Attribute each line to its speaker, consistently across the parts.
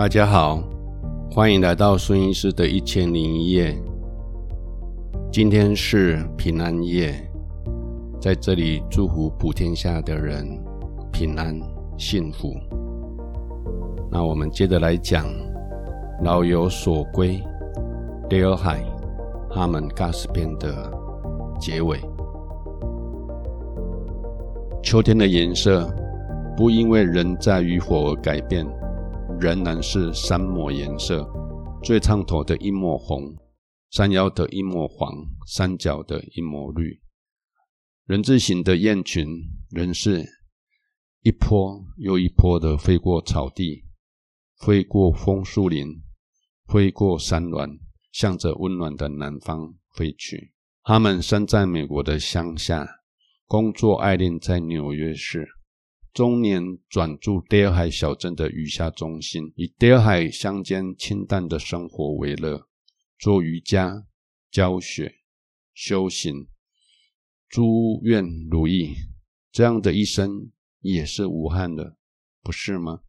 Speaker 1: 大家好，欢迎来到孙医师的一千零一夜。今天是平安夜，在这里祝福普天下的人平安幸福。那我们接着来讲《老有所归》戴尔海哈门嘎斯篇的结尾。秋天的颜色不因为人在与否而改变。仍然是三抹颜色：最上头的一抹红，山腰的一抹黄，山脚的一抹绿。人字形的雁群仍是一波又一波的飞过草地，飞过枫树林，飞过山峦，向着温暖的南方飞去。他们生在美国的乡下，工作爱恋在纽约市。中年转驻戴尔海小镇的瑜伽中心，以戴尔海乡间清淡的生活为乐，做瑜伽、教学、修行，诸愿如意。这样的一生也是无憾的，不是吗？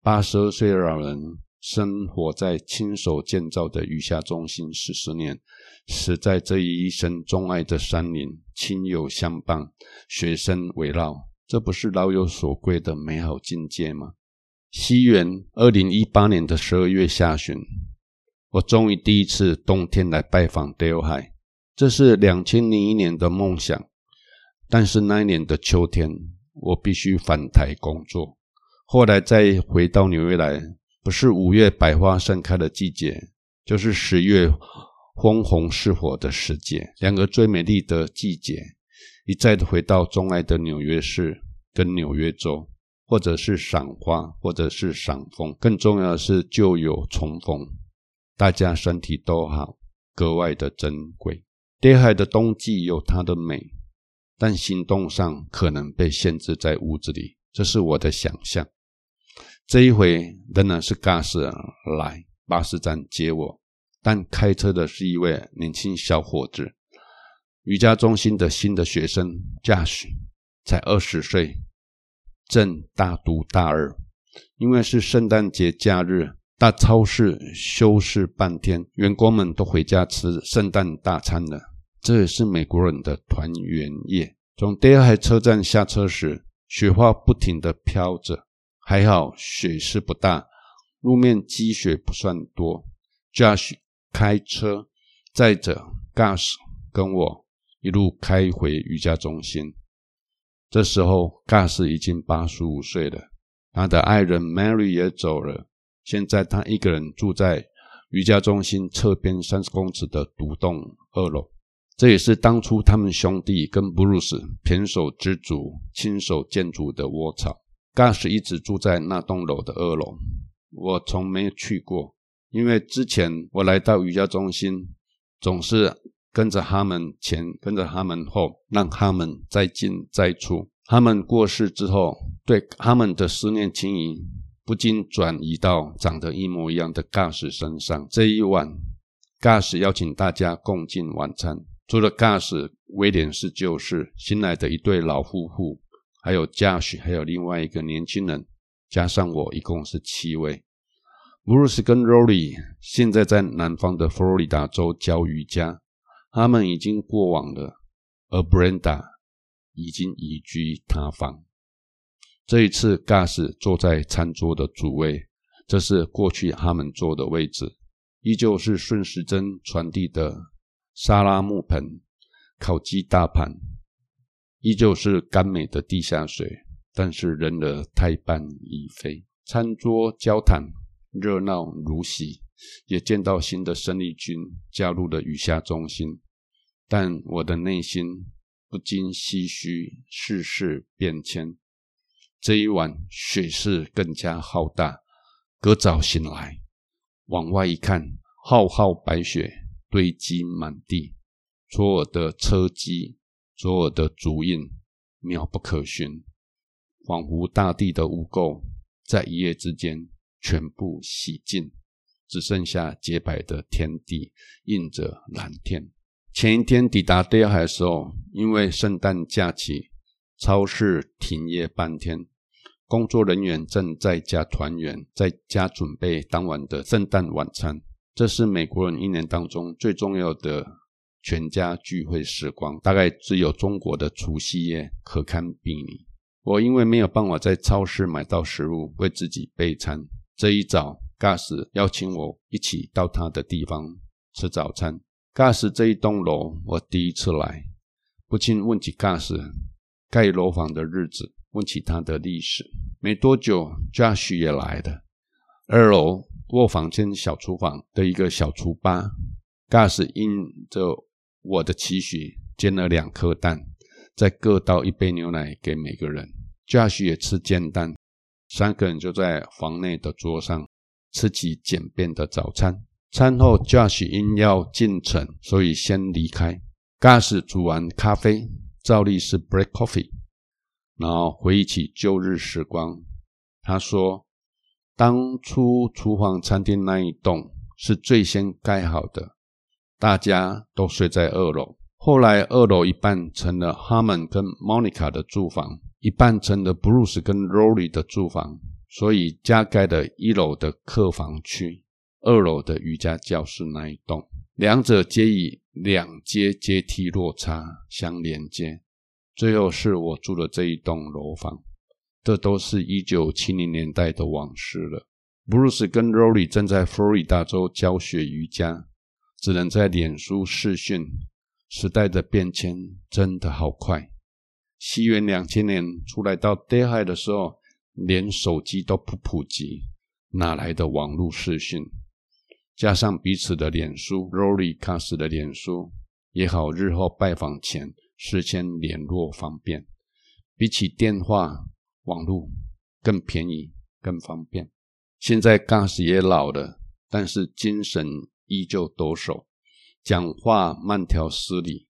Speaker 1: 八十二岁的老人生活在亲手建造的瑜伽中心四十年，死在这一生钟爱的山林，亲友相伴，学生围绕。这不是老有所归的美好境界吗？西元二零一八年的十二月下旬，我终于第一次冬天来拜访戴尔海，这是两千零一年的梦想。但是那一年的秋天，我必须返台工作。后来再回到纽约来，不是五月百花盛开的季节，就是十月枫红似火的时节，两个最美丽的季节。一再的回到钟爱的纽约市跟纽约州，或者是赏花，或者是赏枫，更重要的是旧友重逢，大家身体都好，格外的珍贵。戴尔海的冬季有它的美，但行动上可能被限制在屋子里，这是我的想象。这一回仍然是 Gas 来巴士站接我，但开车的是一位年轻小伙子。瑜伽中心的新的学生 Josh 才二十岁，正大读大二。因为是圣诞节假日，大超市休市半天，员工们都回家吃圣诞大餐了。这也是美国人的团圆夜。从第二海车站下车时，雪花不停地飘着，还好雪势不大，路面积雪不算多。Josh 开车载着 Gus 跟我。一路开回瑜伽中心，这时候 Gus 已经八十五岁了，他的爱人 Mary 也走了。现在他一个人住在瑜伽中心侧边三十公尺的独栋二楼，这也是当初他们兄弟跟 Bruce 胼手胝足亲手建筑的窝巢。Gus 一直住在那栋楼的二楼，我从没去过，因为之前我来到瑜伽中心总是。跟着他们前，跟着他们后，让他们再进再出。他们过世之后，对他们的思念情谊不禁转移到长得一模一样的 Gus 身上。这一晚，Gus 邀请大家共进晚餐。除了 Gus、威廉是旧士、新来的一对老夫妇，还有 Josh，还有另外一个年轻人，加上我，一共是七位。Bruce 跟 Rory 现在在南方的佛罗里达州教瑜伽。他们已经过往了，而 Brenda 已经移居他方。这一次，Gus 坐在餐桌的主位，这是过去他们坐的位置，依旧是顺时针传递的沙拉木盆、烤鸡大盘，依旧是甘美的地下水，但是人儿太半已飞。餐桌交谈热闹如洗，也见到新的生力军加入了雨下中心。但我的内心不禁唏嘘世事变迁。这一晚雪势更加浩大。隔早醒来，往外一看，浩浩白雪堆积满地，所有的车迹，所有的足印，渺不可寻，仿佛大地的污垢在一夜之间全部洗净，只剩下洁白的天地，映着蓝天。前一天抵达戴尔海的时候，因为圣诞假期，超市停业半天，工作人员正在家团圆，在家准备当晚的圣诞晚餐。这是美国人一年当中最重要的全家聚会时光，大概只有中国的除夕夜可堪比拟。我因为没有办法在超市买到食物，为自己备餐。这一早，Gus 邀请我一起到他的地方吃早餐。Gas 这一栋楼我第一次来，不禁问起 Gas 盖楼房的日子，问起他的历史。没多久，Josh 也来了。二楼卧房间小厨房的一个小厨吧，Gas 应着我的期许煎了两颗蛋。再各倒一杯牛奶给每个人，Josh 也吃煎蛋，三个人就在房内的桌上吃起简便的早餐。餐后，Josh 因要进城，所以先离开。Gus 煮完咖啡，照例是 break Coffee，然后回忆起旧日时光。他说，当初厨房餐厅那一栋是最先盖好的，大家都睡在二楼。后来，二楼一半成了 Harmon 跟 Monica 的住房，一半成了 Bruce 跟 Rory 的住房，所以加盖了一楼的客房区，二楼的瑜伽教室那一栋，两者皆以两阶阶梯落差相连接。最后是我住的这一栋楼房，这都是一九七零年代的往事了。Bruce 跟 Rory 正在佛罗里达州教学瑜伽，只能在脸书视讯。时代的变迁真的好快。西元两千年出来到 d a h i 的时候，连手机都不普及，哪来的网络视讯？加上彼此的脸书，Rory Gus 的脸书也好，日后拜访前事先联络方便，比起电话、网络更便宜、更方便。现在 Gus 也老了，但是精神依旧抖擞。讲话慢条斯理，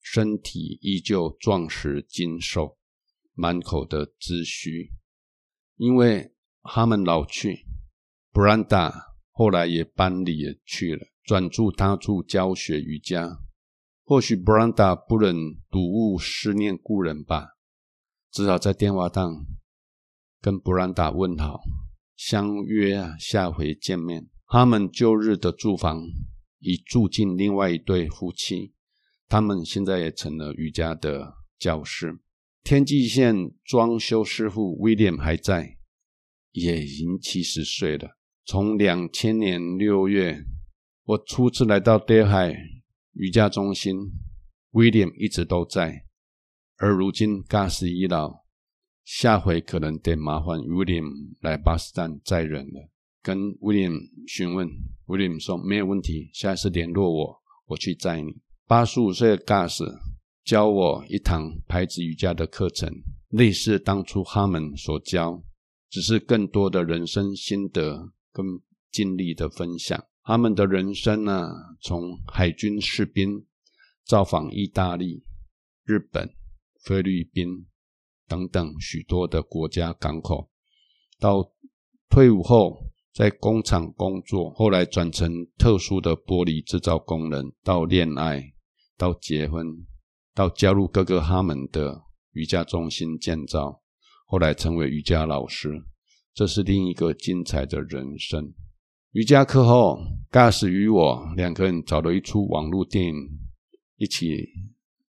Speaker 1: 身体依旧壮实精瘦，满口的资虚。因为他们老去，Branda 后来也搬离了去了，转住他处教学瑜伽。或许 Brenda 不忍睹物思念故人吧，只好在电话上跟 Brenda 问好，相约啊下回见面。他们旧日的住房。已住进另外一对夫妻，他们现在也成了瑜伽的教师。天际线装修师傅 William 还在，也已经七十岁了。从两千年六月我初次来到德海瑜伽中心，William 一直都在。而如今 Gus 已老，下回可能得麻烦 William 来巴士站载人了。跟 William 询问，William 说没有问题，下次联络我，我去载你。八十五岁的 Gus 教我一堂牌子瑜伽的课程，类似当初哈们所教，只是更多的人生心得跟经历的分享。他们的人生呢，从海军士兵造访意大利、日本、菲律宾等等许多的国家港口，到退伍后。在工厂工作，后来转成特殊的玻璃制造工人，到恋爱，到结婚，到加入各个他们的瑜伽中心建造，后来成为瑜伽老师，这是另一个精彩的人生。瑜伽课后，Gus 与我两个人找了一出网络电影一起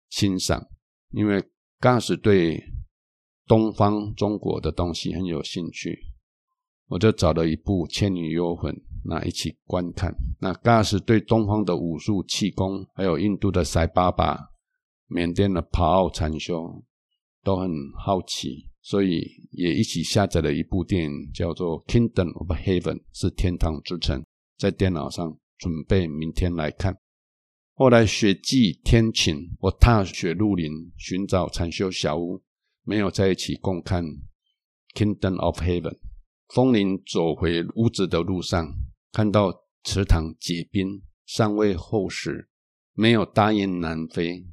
Speaker 1: 欣赏，因为 Gus 对东方中国的东西很有兴趣。我就找了一部《倩女幽魂》，那一起观看。那 Gus 对东方的武术、气功，还有印度的塞巴巴、缅甸的帕奥禅修，都很好奇，所以也一起下载了一部电影，叫做《Kingdom of Heaven》，是天堂之城，在电脑上准备明天来看。后来雪霁天晴，我踏雪入林，寻找禅修小屋，没有在一起共看《Kingdom of Heaven》。风铃走回屋子的路上，看到池塘结冰，尚未厚实，没有大雁南飞，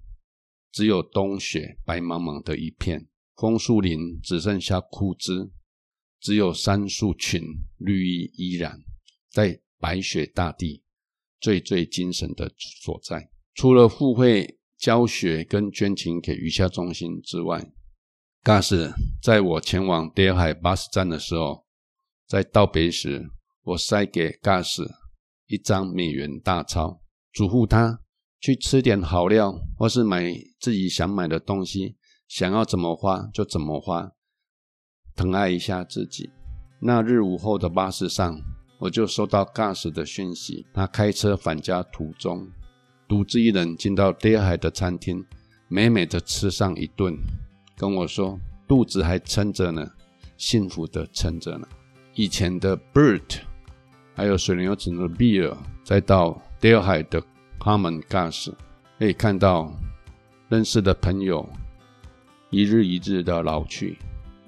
Speaker 1: 只有冬雪白茫茫的一片。枫树林只剩下枯枝，只有杉树群绿意依然，在白雪大地最最精神的所在。除了付费教学跟捐钱给瑜伽中心之外 Gus 在我前往德尔海巴士站的时候，在道别时，我塞给 Gus 一张美元大钞，嘱咐他去吃点好料，或是买自己想买的东西，想要怎么花就怎么花，疼爱一下自己。那日午后的巴士上，我就收到 Gus 的讯息，他开车返家途中，独自一人进到德尔海的餐厅，美美的吃上一顿。跟我说，肚子还撑着呢，幸福的撑着呢。以前的 Bert，还有水牛城的 Bill，再到德尔海的 Common Gus，可以看到认识的朋友一日一日的老去，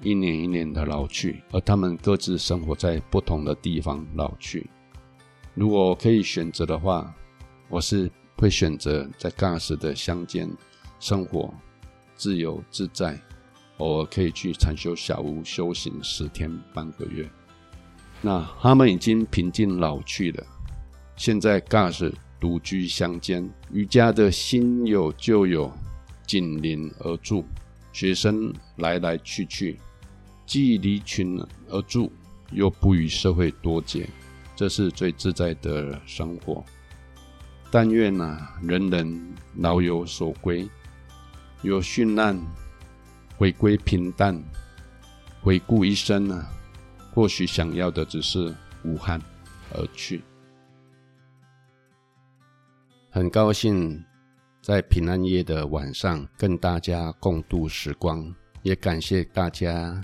Speaker 1: 一年一年的老去，而他们各自生活在不同的地方老去。如果可以选择的话，我是会选择在 Gus 的乡间生活。自由自在，偶尔可以去禅修小屋修行十天半个月。那他们已经平静老去了。现在 Gus 独居乡间，瑜伽的新友旧友紧邻而住，学生来来去去，既离群而住，又不与社会脱节，这是最自在的生活。但愿呢、啊，人人老有所归。有绚烂，回归平淡，回顾一生呢？或许想要的只是无憾而去。很高兴在平安夜的晚上跟大家共度时光，也感谢大家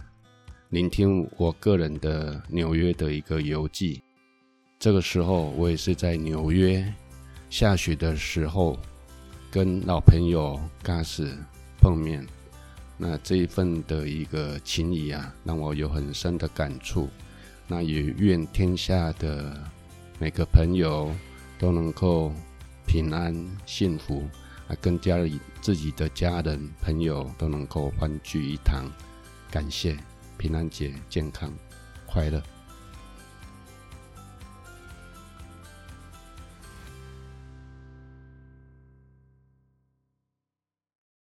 Speaker 1: 聆听我个人的纽约的一个游记。这个时候，我也是在纽约下雪的时候。跟老朋友 Gas 碰面，那这一份的一个情谊啊，让我有很深的感触。那也愿天下的每个朋友都能够平安幸福，啊，跟家里自己的家人朋友都能够欢聚一堂。感谢平安节健康快乐。